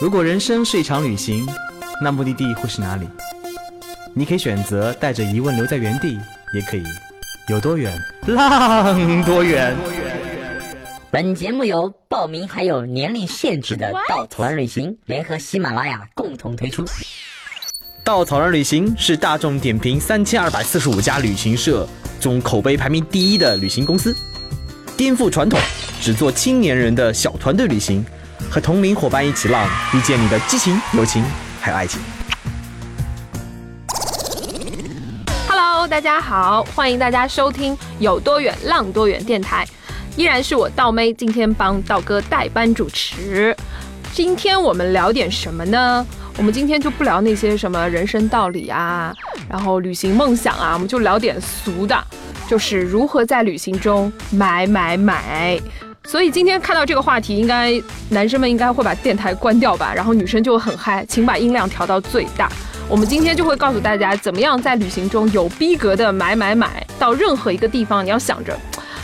如果人生是一场旅行，那目的地会是哪里？你可以选择带着疑问留在原地，也可以有多远浪多远。本节目由报名还有年龄限制的稻草人旅行联合喜马拉雅共同推出。稻草人旅行是大众点评三千二百四十五家旅行社中口碑排名第一的旅行公司，颠覆传统，只做青年人的小团队旅行，和同龄伙伴一起浪，遇见你的激情、友情还有爱情。Hello，大家好，欢迎大家收听有多远浪多远电台，依然是我道妹，今天帮道哥代班主持。今天我们聊点什么呢？我们今天就不聊那些什么人生道理啊，然后旅行梦想啊，我们就聊点俗的，就是如何在旅行中买买买。所以今天看到这个话题，应该男生们应该会把电台关掉吧，然后女生就很嗨，请把音量调到最大。我们今天就会告诉大家，怎么样在旅行中有逼格的买买买。到任何一个地方，你要想着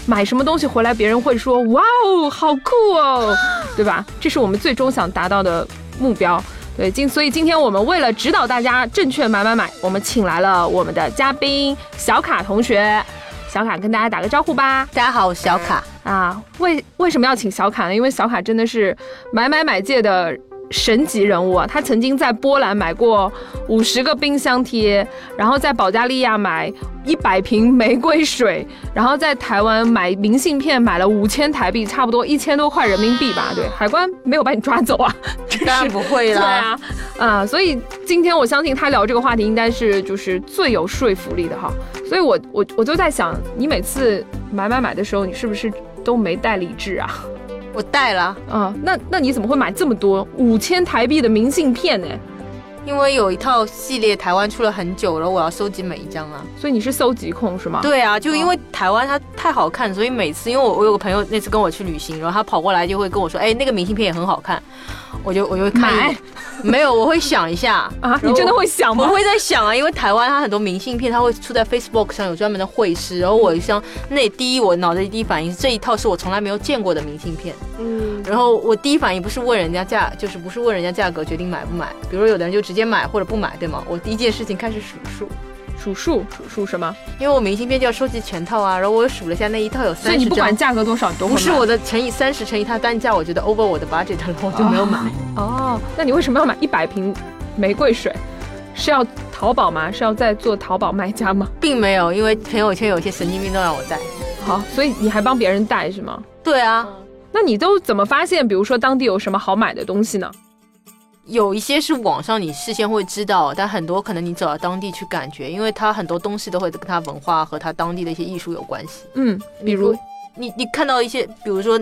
买什么东西回来，别人会说哇哦，好酷哦，对吧？这是我们最终想达到的目标。对，今所以今天我们为了指导大家正确买买买，我们请来了我们的嘉宾小卡同学。小卡跟大家打个招呼吧。大家好，我是小卡。啊，为为什么要请小卡呢？因为小卡真的是买买买界的神级人物啊！他曾经在波兰买过五十个冰箱贴，然后在保加利亚买一百瓶玫瑰水，然后在台湾买明信片买了五千台币，差不多一千多块人民币吧。对，海关没有把你抓走啊？当然不会对。啊，啊，所以今天我相信他聊这个话题应该是就是最有说服力的哈。所以我我我就在想，你每次买买买的时候，你是不是都没带理智啊？我带了，啊，那那你怎么会买这么多五千台币的明信片呢？因为有一套系列台湾出了很久了，我要收集每一张啊。所以你是搜集控是吗？对啊，就因为台湾它太好看，所以每次因为我我有个朋友那次跟我去旅行，然后他跑过来就会跟我说，哎，那个明信片也很好看，我就我就会看买。没有，我会想一下 啊，你真的会想吗？我会在想啊，因为台湾它很多明信片，它会出在 Facebook 上有专门的会师，然后我像那第一我脑袋里第一反应是这一套是我从来没有见过的明信片，嗯，然后我第一反应不是问人家价，就是不是问人家价格决定买不买，比如说有的人就直接买或者不买，对吗？我第一件事情开始数数，数数数数什么？因为我明信片就要收集全套啊，然后我数了一下那一套有所三十张以你不管。价格多少你都不是我的乘以三十乘以它单价，我觉得 over 我的 budget 了，我就没有买。哦，那你为什么要买一百瓶玫瑰水？是要淘宝吗？是要在做淘宝卖家吗？并没有，因为朋友圈有些神经病都让我带。好，所以你还帮别人带是吗？对啊，那你都怎么发现？比如说当地有什么好买的东西呢？有一些是网上你事先会知道，但很多可能你走到当地去感觉，因为它很多东西都会跟它文化和它当地的一些艺术有关系。嗯，比如你你看到一些，比如说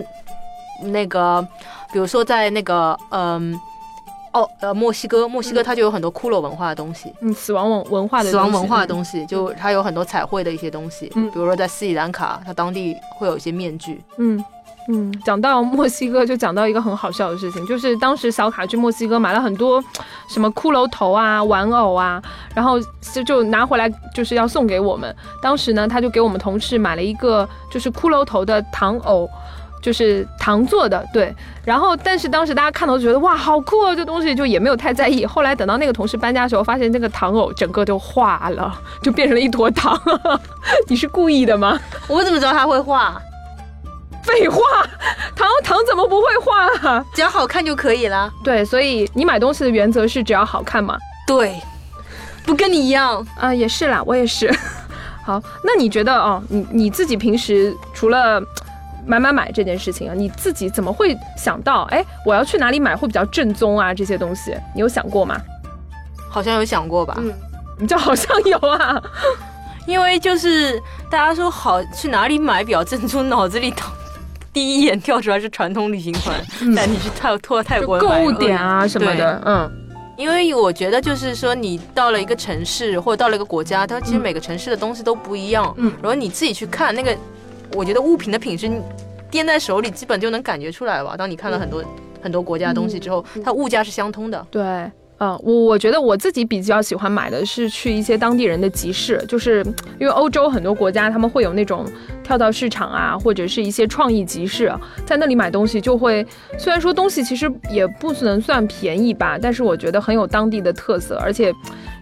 那个，比如说在那个嗯。哦，呃，墨西哥，墨西哥它就有很多骷髅文化的东西，嗯死亡文文化的死亡文化的东西，就它有很多彩绘的一些东西，嗯。比如说在斯里兰卡，它当地会有一些面具，嗯嗯，讲到墨西哥，就讲到一个很好笑的事情，就是当时小卡去墨西哥买了很多什么骷髅头啊、玩偶啊，然后就就拿回来就是要送给我们。当时呢，他就给我们同事买了一个就是骷髅头的糖偶。就是糖做的，对，然后但是当时大家看到就觉得哇好酷哦，这东西就也没有太在意。后来等到那个同事搬家的时候，发现那个糖偶整个都化了，就变成了一坨糖。你是故意的吗？我怎么知道它会化？废话，糖糖怎么不会画、啊？只要好看就可以了。对，所以你买东西的原则是只要好看嘛？对，不跟你一样。啊、也是啦，我也是。好，那你觉得哦，你你自己平时除了买买买这件事情啊，你自己怎么会想到，哎，我要去哪里买会比较正宗啊？这些东西，你有想过吗？好像有想过吧？嗯，你就好像有啊。因为就是大家说好去哪里买比较正宗，脑子里头第一眼跳出来是传统旅行团，带你去泰托泰国购物点啊什么的，嗯因为我觉得就是说，你到了一个城市或者到了一个国家，它其实每个城市的东西都不一样。嗯然后你自己去看那个，我觉得物品的品质，你掂在手里基本就能感觉出来吧。当你看了很多、很多国家的东西之后，它物价是相通的。对。啊，我我觉得我自己比较喜欢买的是去一些当地人的集市，就是因为欧洲很多国家他们会有那种跳蚤市场啊，或者是一些创意集市，在那里买东西就会，虽然说东西其实也不能算便宜吧，但是我觉得很有当地的特色，而且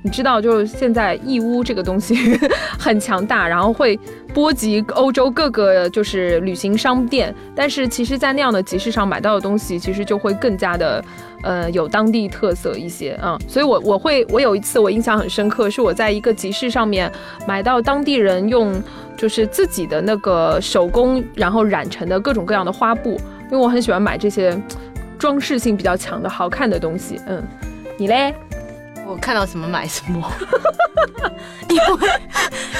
你知道，就是现在义乌这个东西 很强大，然后会波及欧洲各个就是旅行商店，但是其实，在那样的集市上买到的东西，其实就会更加的。呃，有当地特色一些啊，所以我我会我有一次我印象很深刻，是我在一个集市上面买到当地人用就是自己的那个手工然后染成的各种各样的花布，因为我很喜欢买这些装饰性比较强的好看的东西。嗯，你嘞？我看到什么买什么，因为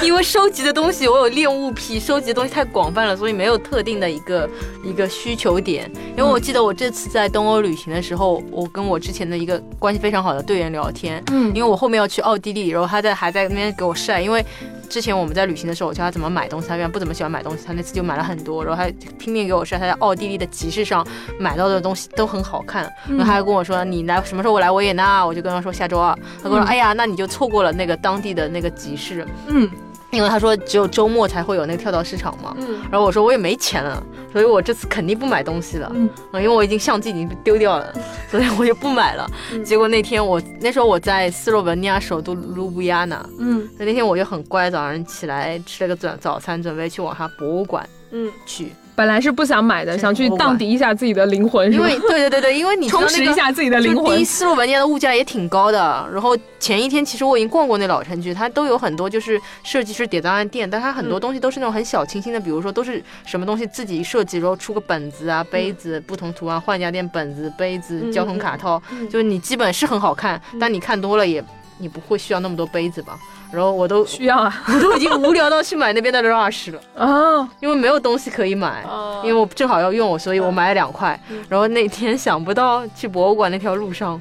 因为收集的东西我有恋物癖，收集的东西太广泛了，所以没有特定的一个一个需求点。因为我记得我这次在东欧旅行的时候，我跟我之前的一个关系非常好的队员聊天，嗯，因为我后面要去奥地利，然后他在还在那边给我晒，因为。之前我们在旅行的时候，我教他怎么买东西，他原来不怎么喜欢买东西，他那次就买了很多，然后还拼命给我晒他在奥地利的集市上买到的东西都很好看，然后他还跟我说你来什么时候我来维也纳，我就跟他说下周二，他跟我说哎呀，那你就错过了那个当地的那个集市，嗯。因为他说只有周末才会有那个跳蚤市场嘛，嗯，然后我说我也没钱了，所以我这次肯定不买东西了，嗯，因为我已经相机已经丢掉了，所以我就不买了。结果那天我那时候我在斯洛文尼亚首都卢布亚纳，嗯，那那天我就很乖，早上起来吃了个早早餐，准备去往他博物馆，嗯，去。本来是不想买的，想去荡涤一下自己的灵魂，因为对对对对，因为你充实一下自己的灵魂。第一，斯洛文尼亚的物价也挺高的。然后前一天其实我已经逛过那老城区，它都有很多就是设计师典当的店，但它很多东西都是那种很小清新的，比如说都是什么东西自己设计，然后出个本子啊、杯子，不同图案换家店本子、杯子、交通卡套，就是你基本是很好看，但你看多了也你不会需要那么多杯子吧。然后我都需要啊，我都已经无聊到去买那边的 rush 了啊，因为没有东西可以买，因为我正好要用，所以我买了两块。然后那天想不到去博物馆那条路上，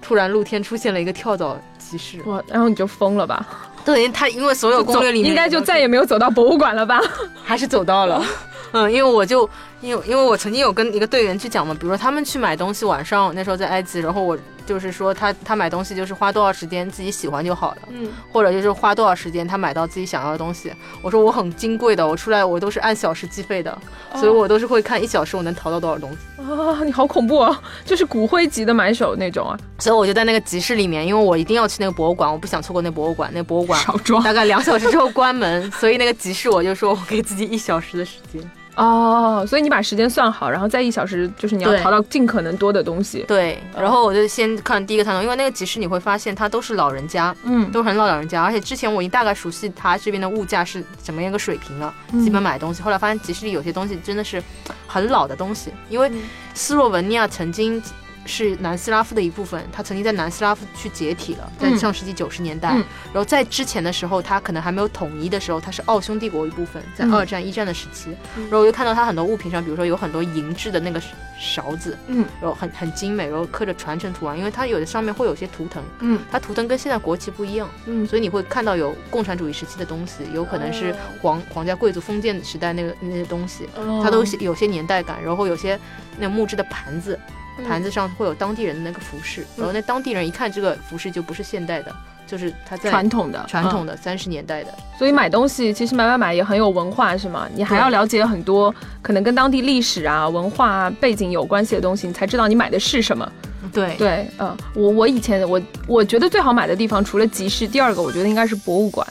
突然露天出现了一个跳蚤集市，哇！然后你就疯了吧？对，他因为所有攻略里面应该就再也没有走到博物馆了吧？还是走到了？嗯，因为我就因为因为我曾经有跟一个队员去讲嘛，比如说他们去买东西，晚上那时候在埃及，然后我。就是说，他他买东西就是花多少时间自己喜欢就好了，嗯，或者就是花多少时间他买到自己想要的东西。我说我很金贵的，我出来我都是按小时计费的，所以我都是会看一小时我能淘到多少东西啊！你好恐怖啊，就是骨灰级的买手那种啊！所以我就在那个集市里面，因为我一定要去那个博物馆，我不想错过那博物馆。那博物馆大概两小时之后关门，所以那个集市我就说我给自己一小时的时间。哦，所以你把时间算好，然后在一小时，就是你要淘到尽可能多的东西。对，然后我就先看第一个摊头，因为那个集市你会发现它都是老人家，嗯，都很老老人家，而且之前我已经大概熟悉它这边的物价是怎么样一个水平了，基本买东西。后来发现集市里有些东西真的是很老的东西，因为斯洛文尼亚曾经。是南斯拉夫的一部分，它曾经在南斯拉夫去解体了，在上世纪九十年代。然后在之前的时候，它可能还没有统一的时候，它是奥匈帝国一部分，在二战、一战的时期。然后我就看到它很多物品上，比如说有很多银质的那个勺子，嗯，然后很很精美，然后刻着传承图案，因为它有的上面会有些图腾，嗯，它图腾跟现在国旗不一样，嗯，所以你会看到有共产主义时期的东西，有可能是皇皇家贵族封建时代那个那些东西，它都有些年代感，然后有些那木质的盘子。盘子上会有当地人的那个服饰，然后那当地人一看这个服饰就不是现代的，就是他在传统的传统的三十年代的。所以买东西其实买买买也很有文化，是吗？你还要了解很多可能跟当地历史啊、文化背景有关系的东西，你才知道你买的是什么。对对，嗯，我我以前我我觉得最好买的地方除了集市，第二个我觉得应该是博物馆。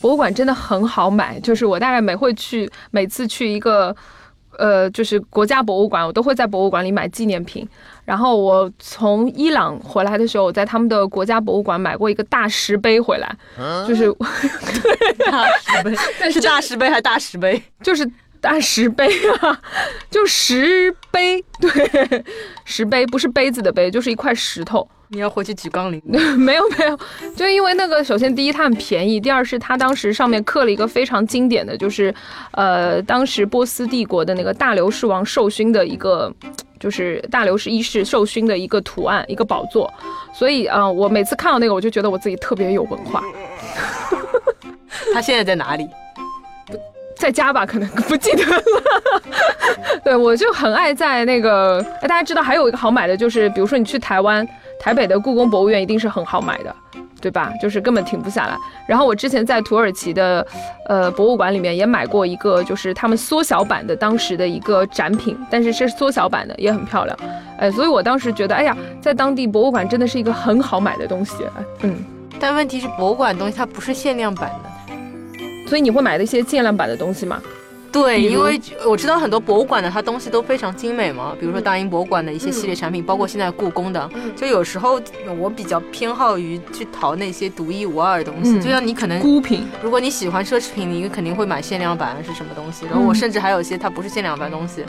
博物馆真的很好买，就是我大概每会去每次去一个。呃，就是国家博物馆，我都会在博物馆里买纪念品。然后我从伊朗回来的时候，我在他们的国家博物馆买过一个大石碑回来，就是 大石碑，但是大石碑还是大石碑？就是大石碑啊，就石碑，对，石碑不是杯子的杯，就是一块石头。你要回去举杠铃？没有没有，就因为那个，首先第一它很便宜，第二是它当时上面刻了一个非常经典的就是，呃，当时波斯帝国的那个大流士王受勋的一个，就是大流士一世受勋的一个图案，一个宝座。所以啊，我每次看到那个，我就觉得我自己特别有文化。他现在在哪里？在家吧，可能不记得了。对，我就很爱在那个，哎，大家知道还有一个好买的，就是比如说你去台湾。台北的故宫博物院一定是很好买的，对吧？就是根本停不下来。然后我之前在土耳其的呃博物馆里面也买过一个，就是他们缩小版的当时的一个展品，但是是缩小版的，也很漂亮。哎，所以我当时觉得，哎呀，在当地博物馆真的是一个很好买的东西。嗯，但问题是博物馆东西它不是限量版的。所以你会买的一些限量版的东西吗？对，因为我知道很多博物馆的它东西都非常精美嘛，比如说大英博物馆的一些系列产品，包括现在故宫的，就有时候我比较偏好于去淘那些独一无二的东西，就像你可能孤品，如果你喜欢奢侈品，你肯定会买限量版是什么东西，然后我甚至还有一些它不是限量版东西。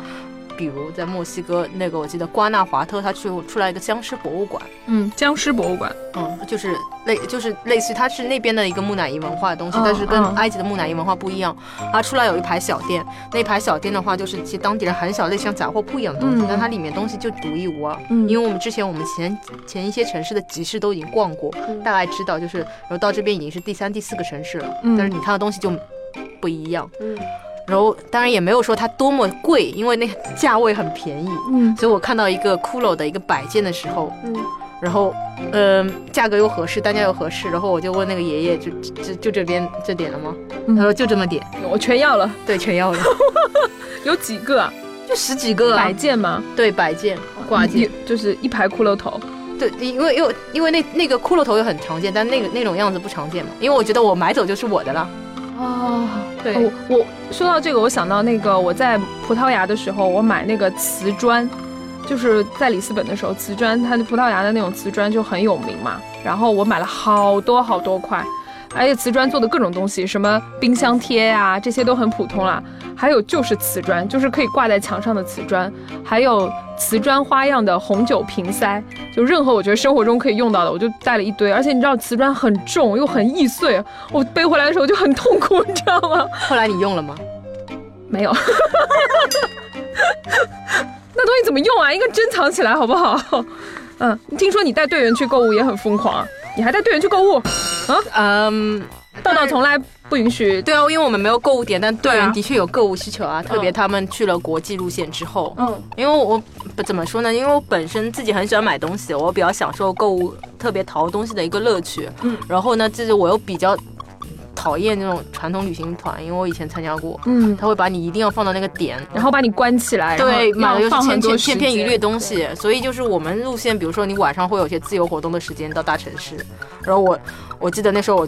比如在墨西哥那个，我记得瓜纳华特，他去出来一个僵尸博物馆。嗯，僵尸博物馆，嗯，就是类就是类似于，它是那边的一个木乃伊文化的东西，但是跟埃及的木乃伊文化不一样。它出来有一排小店，那排小店的话，就是其实当地人很小，类似像杂货铺一样的东西，但它里面东西就独一无二。嗯，因为我们之前我们前前一些城市的集市都已经逛过，大概知道就是，然后到这边已经是第三、第四个城市了。嗯，但是你看的东西就不一样。嗯。然后当然也没有说它多么贵，因为那个价位很便宜。嗯，所以我看到一个骷髅的一个摆件的时候，嗯，然后，嗯，价格又合适，单价又合适，然后我就问那个爷爷，就就就这边这点了吗？他说就这么点，我全要了。对，全要了。有几个？就十几个摆件吗？对，摆件挂件，就是一排骷髅头。对，因为因为因为那那个骷髅头又很常见，但那个那种样子不常见嘛。因为我觉得我买走就是我的了。哦，对，我我说到这个，我想到那个我在葡萄牙的时候，我买那个瓷砖，就是在里斯本的时候，瓷砖它的葡萄牙的那种瓷砖就很有名嘛，然后我买了好多好多块。而且瓷砖做的各种东西，什么冰箱贴呀，这些都很普通啦。还有就是瓷砖，就是可以挂在墙上的瓷砖，还有瓷砖花样的红酒瓶塞，就任何我觉得生活中可以用到的，我就带了一堆。而且你知道瓷砖很重又很易碎，我背回来的时候就很痛苦，你知道吗？后来你用了吗？没有。那东西怎么用啊？应该珍藏起来好不好？嗯，听说你带队员去购物也很疯狂。你还带队员去购物？啊，嗯，道道从来不允许。对啊，因为我们没有购物点，但队员的确有购物需求啊。特别他们去了国际路线之后，嗯，因为我不怎么说呢，因为我本身自己很喜欢买东西，我比较享受购物，特别淘东西的一个乐趣。嗯，然后呢，就是我又比较。讨厌那种传统旅行团，因为我以前参加过，嗯，他会把你一定要放到那个点，然后把你关起来，对，买了又是千千千篇一律东西，所以就是我们路线，比如说你晚上会有些自由活动的时间到大城市，然后我我记得那时候我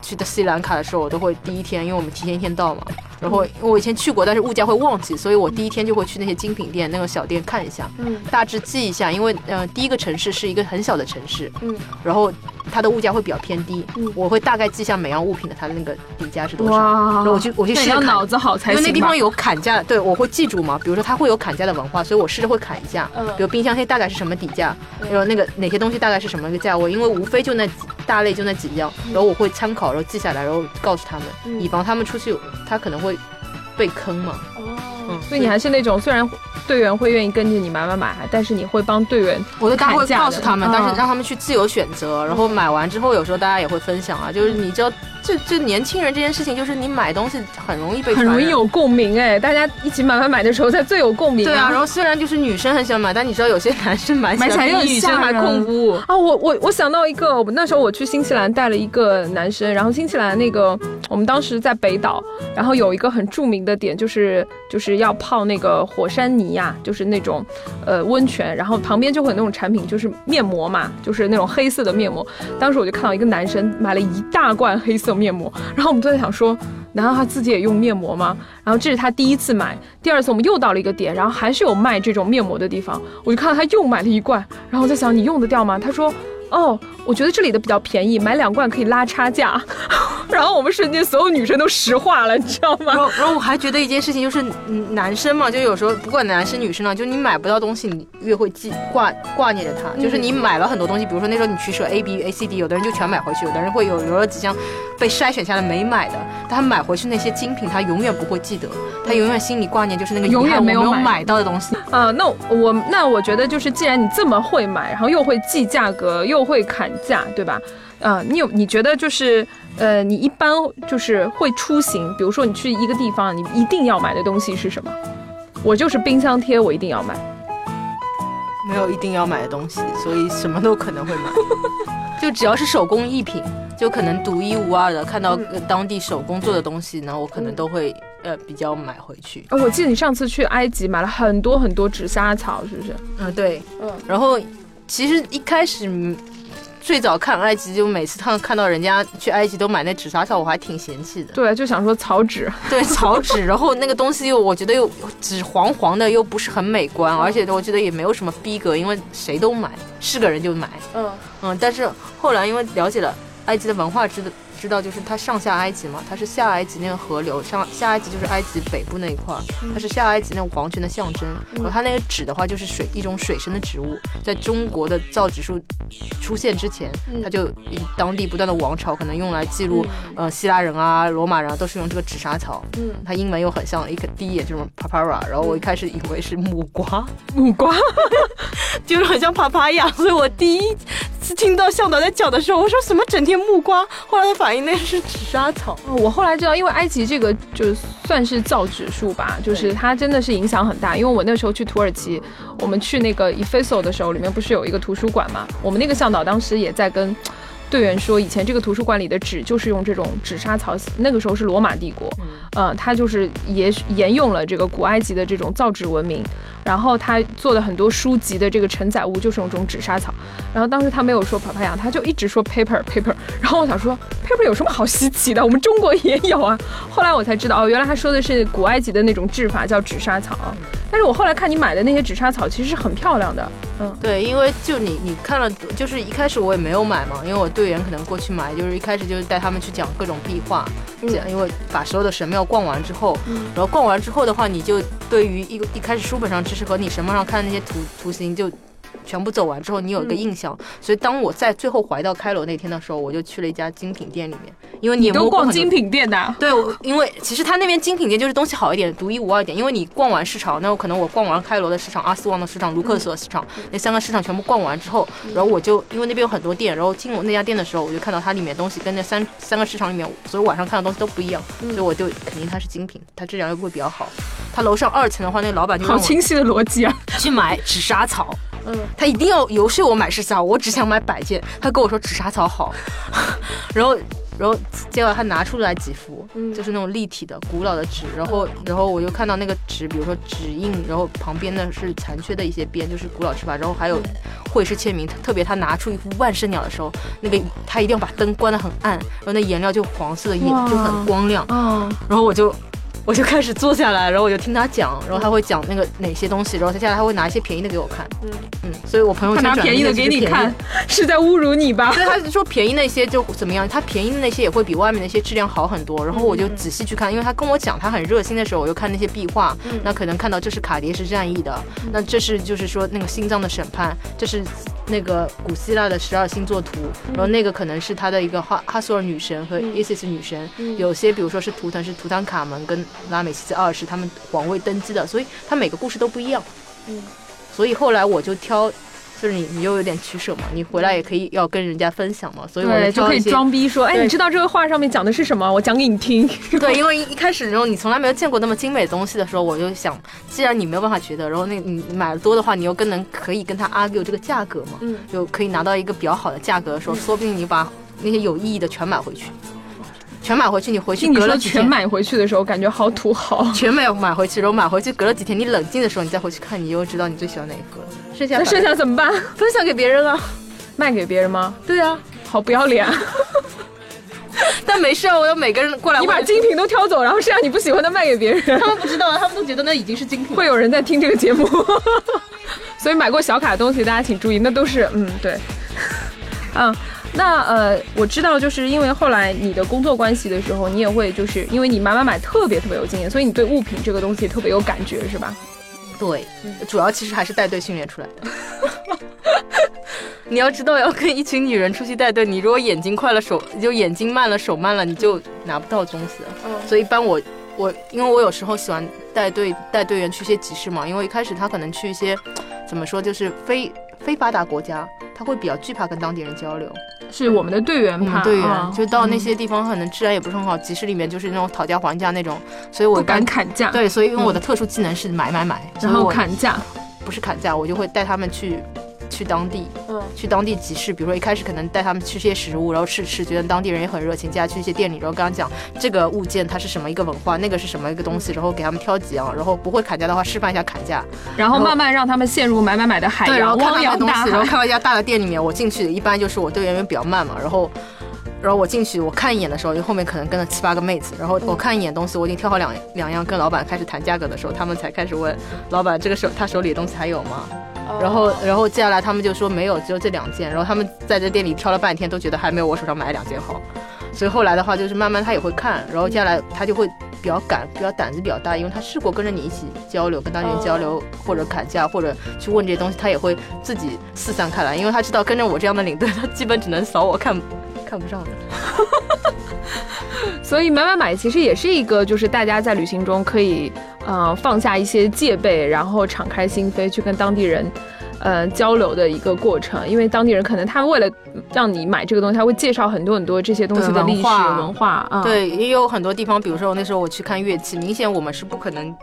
去的斯里兰卡的时候，我都会第一天，因为我们提前一天到嘛。然后我以前去过，但是物价会忘记，所以我第一天就会去那些精品店、那个小店看一下，嗯，大致记一下，因为呃，第一个城市是一个很小的城市，嗯，然后它的物价会比较偏低，嗯，我会大概记下每样物品的它的那个底价是多少，然后我去我去试要脑子好才因为那地方有砍价，对我会记住嘛，比如说它会有砍价的文化，所以我试着会砍一下，嗯，比如冰箱贴大概是什么底价，然后那个哪些东西大概是什么一个价位，因为无非就那几大类就那几样，然后我会参考，然后记下来，然后告诉他们，以防他们出去，他可能会。被坑嘛？哦，所以你还是那种虽然队员会愿意跟着你买买买，但是你会帮队员，我都大会告诉他们，但是让他们去自由选择。然后买完之后，有时候大家也会分享啊，就是你知道。这这年轻人这件事情，就是你买东西很容易被很容易有共鸣哎，大家一起买买买的时候才最有共鸣。对啊，然后虽然就是女生很喜欢买，但你知道有些男生买买起来比女生还恐怖啊！我我我想到一个，我那时候我去新西兰带了一个男生，然后新西兰那个我们当时在北岛，然后有一个很著名的点就是就是要泡那个火山泥呀，就是那种呃温泉，然后旁边就会有那种产品，就是面膜嘛，就是那种黑色的面膜。当时我就看到一个男生买了一大罐黑色。面膜，然后我们都在想说，难道他自己也用面膜吗？然后这是他第一次买，第二次我们又到了一个点，然后还是有卖这种面膜的地方，我就看到他又买了一罐，然后我在想你用得掉吗？他说。哦，我觉得这里的比较便宜，买两罐可以拉差价。然后我们瞬间所有女生都石化了，你知道吗？然后，然后我还觉得一件事情就是，男生嘛，就有时候不管男生女生啊，就你买不到东西，你越会记挂挂念着它。就是你买了很多东西，比如说那时候你取舍 A B A C D，有的人就全买回去，有的人会有留了几箱被筛选下来没买的。但他买回去那些精品，他永远不会记得，他永远心里挂念就是那个永远没有买到的东西。啊，那我那我觉得就是，既然你这么会买，然后又会记价格，又会砍价，对吧？啊，你有你觉得就是，呃，你一般就是会出行，比如说你去一个地方，你一定要买的东西是什么？我就是冰箱贴，我一定要买。没有一定要买的东西，所以什么都可能会买。就只要是手工艺品，就可能独一无二的，看到呃当地手工做的东西呢，我可能都会呃比较买回去。哦我记得你上次去埃及买了很多很多纸莎草，是不是？嗯，对。嗯，然后其实一开始嗯最早看埃及，就每次看看到人家去埃及都买那纸莎草，我还挺嫌弃的。对，就想说草纸，对，草纸，然后那个东西又我觉得又纸黄黄的，又不是很美观，而且我觉得也没有什么逼格，因为谁都买，是个人就买。嗯嗯，但是后来因为了解了埃及的文化，知道知道就是它上下埃及嘛，它是下埃及那个河流，上下埃及就是埃及北部那一块，它是下埃及那种皇权的象征。然后它那个纸的话，就是水一种水生的植物，在中国的造纸术出现之前，它就当地不断的王朝可能用来记录，呃，希腊人啊、罗马人啊都是用这个纸莎草。嗯，它英文又很像，一个第一眼就是 papara，然后我一开始以为是木瓜，木瓜，就是很像帕帕亚，所以我第一次听到向导在讲的时候，我说什么整天木瓜，后来他反应那是纸莎草。哦我后来知道，因为埃及这个就算是造纸术吧，就是它真的是影响很大。因为我那时候去土耳其，我们去那个 e f e s o 的时候，里面不是有一个图书馆嘛？我们那个向导当时也在跟队员说，以前这个图书馆里的纸就是用这种纸莎草，那个时候是罗马帝国，呃，它就是沿沿用了这个古埃及的这种造纸文明，然后他做的很多书籍的这个承载物就是用这种纸莎草。然后当时他没有说 papaya，他就一直说 paper paper。然后我想说 paper 有什么好稀奇的？我们中国也有啊。后来我才知道，哦，原来他说的是古埃及的那种制法叫纸莎草。但是我后来看你买的那些纸莎草其实是很漂亮的，嗯，对，因为就你你看了，就是一开始我也没有买嘛，因为我队员可能过去买，就是一开始就是带他们去讲各种壁画，讲，因为把所有的神庙逛完之后，然后逛完之后的话，你就对于一个一开始书本上知识和你什么上看的那些图图形就。全部走完之后，你有一个印象，所以当我在最后回到开罗那天的时候，我就去了一家精品店里面，因为你也都摸过很多逛精品店的啊，对，我因为其实他那边精品店就是东西好一点，独一无二一点。因为你逛完市场，那我可能我逛完开罗的市场、阿斯旺的市场、卢克索的市场那三个市场全部逛完之后，然后我就因为那边有很多店，然后进我那家店的时候，我就看到它里面东西跟那三三个市场里面所有晚上看的东西都不一样，所以我就肯定它是精品，它质量又会比较好。它楼上二层的话，那个老板就好清晰的逻辑啊。去买纸莎草。嗯，他一定要游说我买纸莎草，我只想买摆件。他跟我说纸莎草好，然后然后结果他拿出来几幅，就是那种立体的古老的纸，然后然后我就看到那个纸，比如说纸印，然后旁边的是残缺的一些边，就是古老纸法，然后还有绘师签名，特别他拿出一幅万圣鸟的时候，那个他一定要把灯关得很暗，然后那颜料就黄色的就很光亮，嗯，然后我就我就开始坐下来，然后我就听他讲，然后他会讲那个哪些东西，然后他下来他会拿一些便宜的给我看，嗯。嗯，所以我朋友他拿便宜的给你看，是在侮辱你吧？所以他说便宜那些就怎么样，他便宜的那些也会比外面那些质量好很多。然后我就仔细去看，因为他跟我讲他很热心的时候，我就看那些壁画，那可能看到这是卡迭石战役的，那这是就是说那个心脏的审判，这是那个古希腊的十二星座图，然后那个可能是他的一个哈哈索尔女神和伊西斯女神，有些比如说是图腾是图坦卡门跟拉美西斯二世他们皇位登基的，所以他每个故事都不一样。嗯，所以后来我就挑。就是你，你又有点取舍嘛，你回来也可以要跟人家分享嘛，所以我对，就可以装逼说，哎，你知道这个画上面讲的是什么？我讲给你听。对，因为一一开始然后你从来没有见过那么精美的东西的时候，我就想，既然你没有办法觉得，然后那你买的多的话，你又更能可以跟他 argue 这个价格嘛，嗯，就可以拿到一个比较好的价格的时候，说不定你把那些有意义的全买回去，全买回去，你回去隔了几天。全买回去的时候，感觉好土豪。全买买回去，然后买回去隔了几天，你冷静的时候，你再回去看，你又知道你最喜欢哪一个了。剩下那剩下怎么办？分享给别人啊。卖给别人吗？对啊，好不要脸啊！但没事啊，我要每个人过来，我你把精品都挑走，然后剩下你不喜欢的卖给别人。他们不知道啊，他们都觉得那已经是精品。会有人在听这个节目，所以买过小卡的东西大家请注意，那都是嗯对，嗯。那呃，我知道，就是因为后来你的工作关系的时候，你也会就是因为你买买买特别特别有经验，所以你对物品这个东西特别有感觉，是吧？对，主要其实还是带队训练出来的。你要知道，要跟一群女人出去带队，你如果眼睛快了，手就眼睛慢了，手慢了，你就拿不到东西。嗯所以一般我我，因为我有时候喜欢带队带队员去一些集市嘛，因为一开始他可能去一些怎么说，就是非非发达国家，他会比较惧怕跟当地人交流。是我们的队员怕队员、啊就到那些地方，可能治安也不是很好，集市里面就是那种讨价还价那种，所以我不敢砍价，对，所以因为我的特殊技能是买买买，所然后砍价，不是砍价，我就会带他们去去当地，嗯去当地集市，比如说一开始可能带他们吃些食物，然后试吃，觉得当地人也很热情，接下来去一些店里，然后跟他讲这个物件它是什么一个文化，那个是什么一个东西，然后给他们挑几样，然后不会砍价的话示范一下砍价，然后慢慢让他们陷入买买买的海对，然后洋，看到那东西，然后海。看到一家大的店里面，我进去一般就是我队员比较慢嘛，然后。然后我进去，我看一眼的时候，因为后面可能跟了七八个妹子，然后我看一眼东西，我已经挑好两两样，跟老板开始谈价格的时候，他们才开始问老板这个手他手里的东西还有吗？然后然后接下来他们就说没有，只有这两件。然后他们在这店里挑了半天，都觉得还没有我手上买的两件好。所以后来的话，就是慢慢他也会看，然后接下来他就会比较敢，比较胆子比较大，因为他试过跟着你一起交流，跟当地人交流，或者砍价，或者去问这些东西，他也会自己四散开来，因为他知道跟着我这样的领队，他基本只能扫我看看不上的。所以买买买其实也是一个，就是大家在旅行中可以，呃，放下一些戒备，然后敞开心扉去跟当地人，呃，交流的一个过程。因为当地人可能他为了让你买这个东西，他会介绍很多很多这些东西的历史文化啊。，对，也有很多地方，比如说我那时候我去看乐器，明显我们是不可能。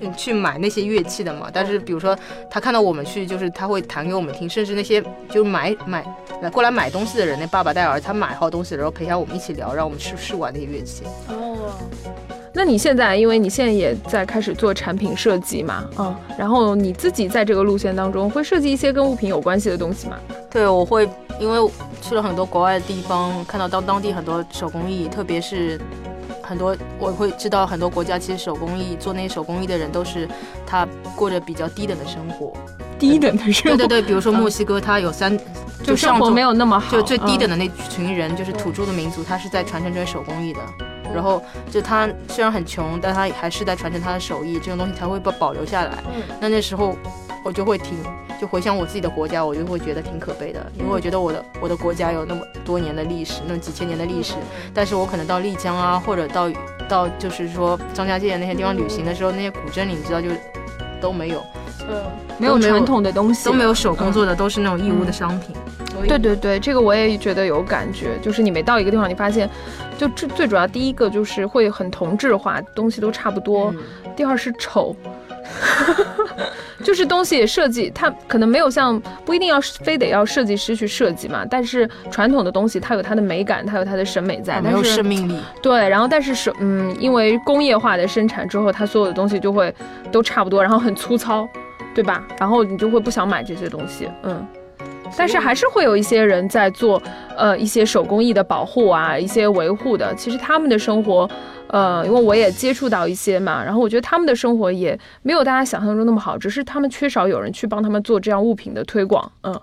嗯，去买那些乐器的嘛，但是比如说他看到我们去，就是他会弹给我们听，甚至那些就买买来过来买东西的人，那爸爸带儿子，他买好东西，然后陪下我们一起聊，让我们去试玩那些乐器。哦。那你现在，因为你现在也在开始做产品设计嘛，嗯，然后你自己在这个路线当中会设计一些跟物品有关系的东西吗？对，我会因为去了很多国外的地方，看到当当地很多手工艺，特别是很多我会知道很多国家其实手工艺做那些手工艺的人都是他过着比较低等的生活。低等的生活，对对对，比如说墨西哥，它有三就生活没有那么好，就最低等的。的那群人，就是土著的民族，他是在传承这些手工艺的。然后就他虽然很穷，但他还是在传承他的手艺，这种东西才会被保留下来。嗯那那时候我就会听，就回想我自己的国家，我就会觉得挺可悲的，因为我觉得我的我的国家有那么多年的历史，那么几千年的历史，但是我可能到丽江啊，或者到到就是说张家界那些地方旅行的时候，那些古镇里，你知道就都没有，嗯，没有传统的东西，都没有手工做的，都是那种义乌的商品。所以对对对，这个我也觉得有感觉，就是你每到一个地方，你发现，就最最主要第一个就是会很同质化，东西都差不多；嗯第二是丑，就是东西也设计，它可能没有像不一定要非得要设计师去设计嘛，但是传统的东西它有它的美感，它有它的审美在，没有生命力。对，然后但是是嗯，因为工业化的生产之后，它所有的东西就会都差不多，然后很粗糙，对吧？然后你就会不想买这些东西，嗯。但是还是会有一些人在做，呃，一些手工艺的保护啊，一些维护的。其实他们的生活，呃，因为我也接触到一些嘛，然后我觉得他们的生活也没有大家想象中那么好，只是他们缺少有人去帮他们做这样物品的推广，嗯。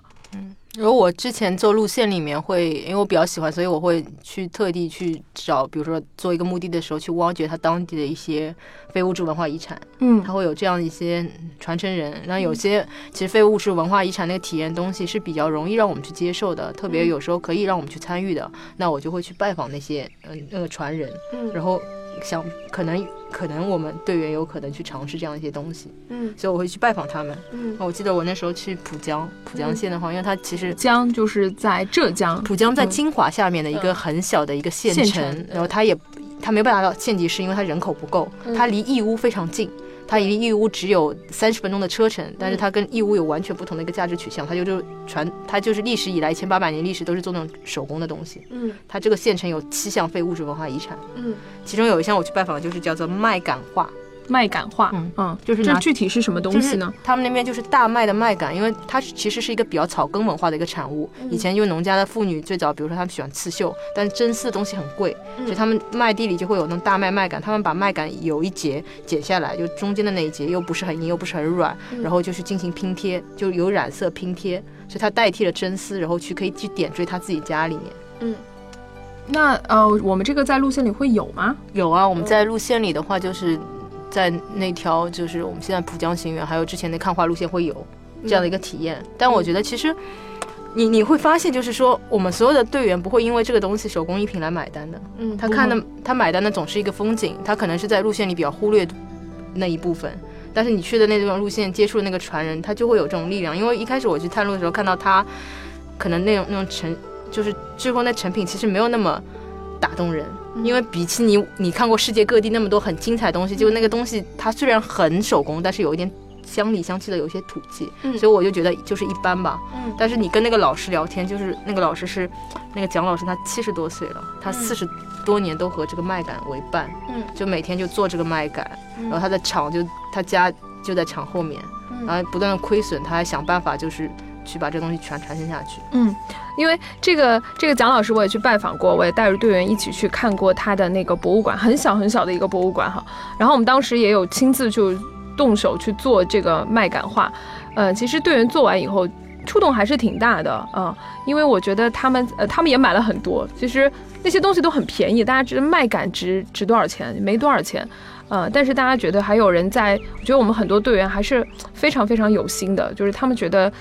然后我之前做路线里面会，因为我比较喜欢，所以我会去特地去找，比如说做一个目的的时候，去挖掘它当地的一些非物质文化遗产，嗯。它会有这样一些传承人。然后有些其实非物质文化遗产那个体验东西是比较容易让我们去接受的，特别有时候可以让我们去参与的，那我就会去拜访那些嗯那个传人，嗯。然后想可能可能我们队员有可能去尝试这样一些东西，嗯。所以我会去拜访他们。嗯，我记得我那时候去浦江，浦江县的话，因为它其实江就是在浙江，浦江在嗯。金华下面的一个很小的一个县县城，然后它也它没有办法到县级市，因为它人口不够，嗯。它离义乌非常近。它离义乌只有三十分钟的车程，但嗯是它跟义乌有完全不同的一个价值取向，它就是传，它就是历史以来一千八百年历史都是做那种手工的东西。嗯它这个县城有七项非物质文化遗产，嗯，其中有一项我去拜访的就是叫做麦秆画，麦秆画，嗯嗯，就是这具体是什么东西呢？他们那边就是大麦的麦秆，因为它其实是一个比较草根文化的一个产物。以前因为农家的妇女最早，比如说她们喜欢刺绣，但是针丝的东西很贵，所以他们麦地里就会有那种大麦麦秆，他们把麦秆有一节剪下来，就中间的那一节又不是很硬又不是很软，然后就是进行拼贴，就有染色拼贴，所以它代替了真丝，然后去可以去点缀他自己家里面。嗯那呃，我们这个在路线里会有吗？有啊，我们在路线里的话，就是在那条就是我们现在浦江行园，还有之前的看花路线会有这样的一个体验。但我觉得其实你你会发现，就是说我们所有的队员不会因为这个东西手工艺品来买单的。嗯他看的他买单的总是一个风景，他可能是在路线里比较忽略那一部分。但是你去的那段路线接触的那个传人，他就会有这种力量。因为一开始我去探路的时候，看到他可能那种那种成，就是最后那成品其实没有那么打动人。因为比起你你看过世界各地那么多很精彩的东西，就那个东西它虽然很手工，但是有一点乡里乡气的有些土气，嗯。所以我就觉得就是一般吧。嗯。但是你跟那个老师聊天，就是那个老师是那个蒋老师，他七十多岁了，他四十多年都和这个麦秆为伴，嗯。就每天就做这个麦秆，然后他的厂就他家就在厂后面，嗯。然后不断的亏损，他还想办法就是去把这东西传传承下去。嗯，因为这个这个蒋老师我也去拜访过，我也带着队员一起去看过他的那个博物馆，很小很小的一个博物馆哈。然后我们当时也有亲自就动手去做这个麦秆画，呃，其实队员做完以后触动还是挺大的啊、因为我觉得他们呃他们也买了很多，其实那些东西都很便宜，大家知道麦秆值值多少钱？没多少钱。呃，但是大家觉得还有人在，我觉得我们很多队员还是非常非常有心的，就是他们觉得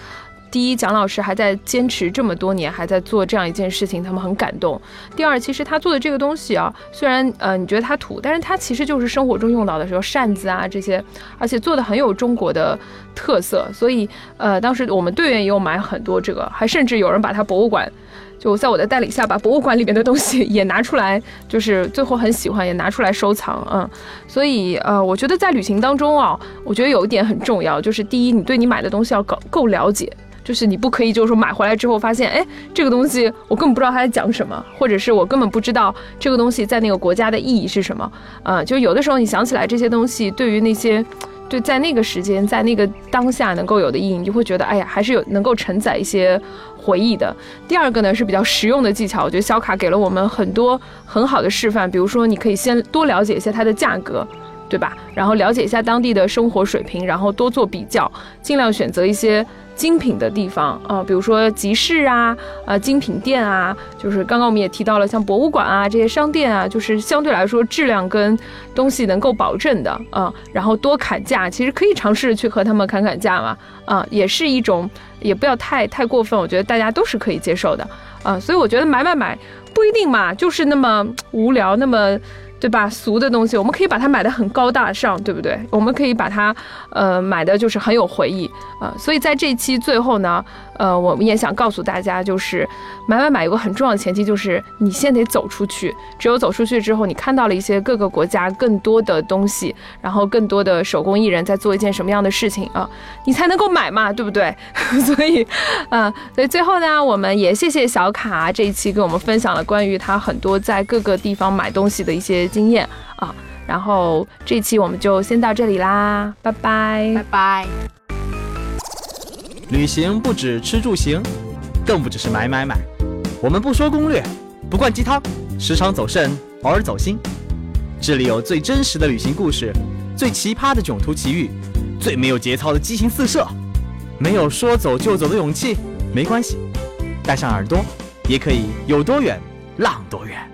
第一，蒋老师还在坚持这么多年，还在做这样一件事情，他们很感动。第二，其实他做的这个东西啊，虽然呃你觉得它土，但是它其实就是生活中用到的时候扇子啊这些，而且做的很有中国的特色。所以呃，当时我们队员也有买很多这个，还甚至有人把它博物馆。就在我的带领下，把博物馆里面的东西也拿出来，就是最后很喜欢，也拿出来收藏，嗯，所以呃，我觉得在旅行当中啊，我觉得有一点很重要，就是第一，你对你买的东西要够够了解，就是你不可以就是说买回来之后发现，哎，这个东西我根本不知道它在讲什么，或者是我根本不知道这个东西在那个国家的意义是什么，呃，就有的时候你想起来这些东西，对于那些。对，在那个时间，在那个当下能够有的意义，你就会觉得，哎呀，还是有能够承载一些回忆的。第二个呢是比较实用的技巧，我觉得小卡给了我们很多很好的示范，比如说你可以先多了解一下它的价格。对吧？然后了解一下当地的生活水平，然后多做比较，尽量选择一些精品的地方啊、比如说集市啊、呃精品店啊，就是刚刚我们也提到了，像博物馆啊这些商店啊，就是相对来说质量跟东西能够保证的啊、然后多砍价，其实可以尝试去和他们砍砍价嘛，啊、也是一种，也不要太太过分，我觉得大家都是可以接受的啊、所以我觉得买买买不一定嘛，就是那么无聊，那么。对吧？俗的东西，我们可以把它买的很高大上，对不对？我们可以把它，呃，买的就是很有回忆啊、呃所以在这期最后呢，呃，我们也想告诉大家，就是买买买有个很重要的前提，就是你先得走出去。只有走出去之后，你看到了一些各个国家更多的东西，然后更多的手工艺人在做一件什么样的事情啊，你才能够买嘛，对不对？所以，呃，所以最后呢，我们也谢谢小卡这一期跟我们分享了关于他很多在各个地方买东西的一些经验啊。然后这期我们就先到这里啦，拜拜拜拜。旅行不止吃住行，更不只是买买买。我们不说攻略，不灌鸡汤，时常走肾，偶尔走心。这里有最真实的旅行故事，最奇葩的囧途奇遇，最没有节操的激情四射。没有说走就走的勇气，没关系，带上耳朵，也可以有多远浪多远。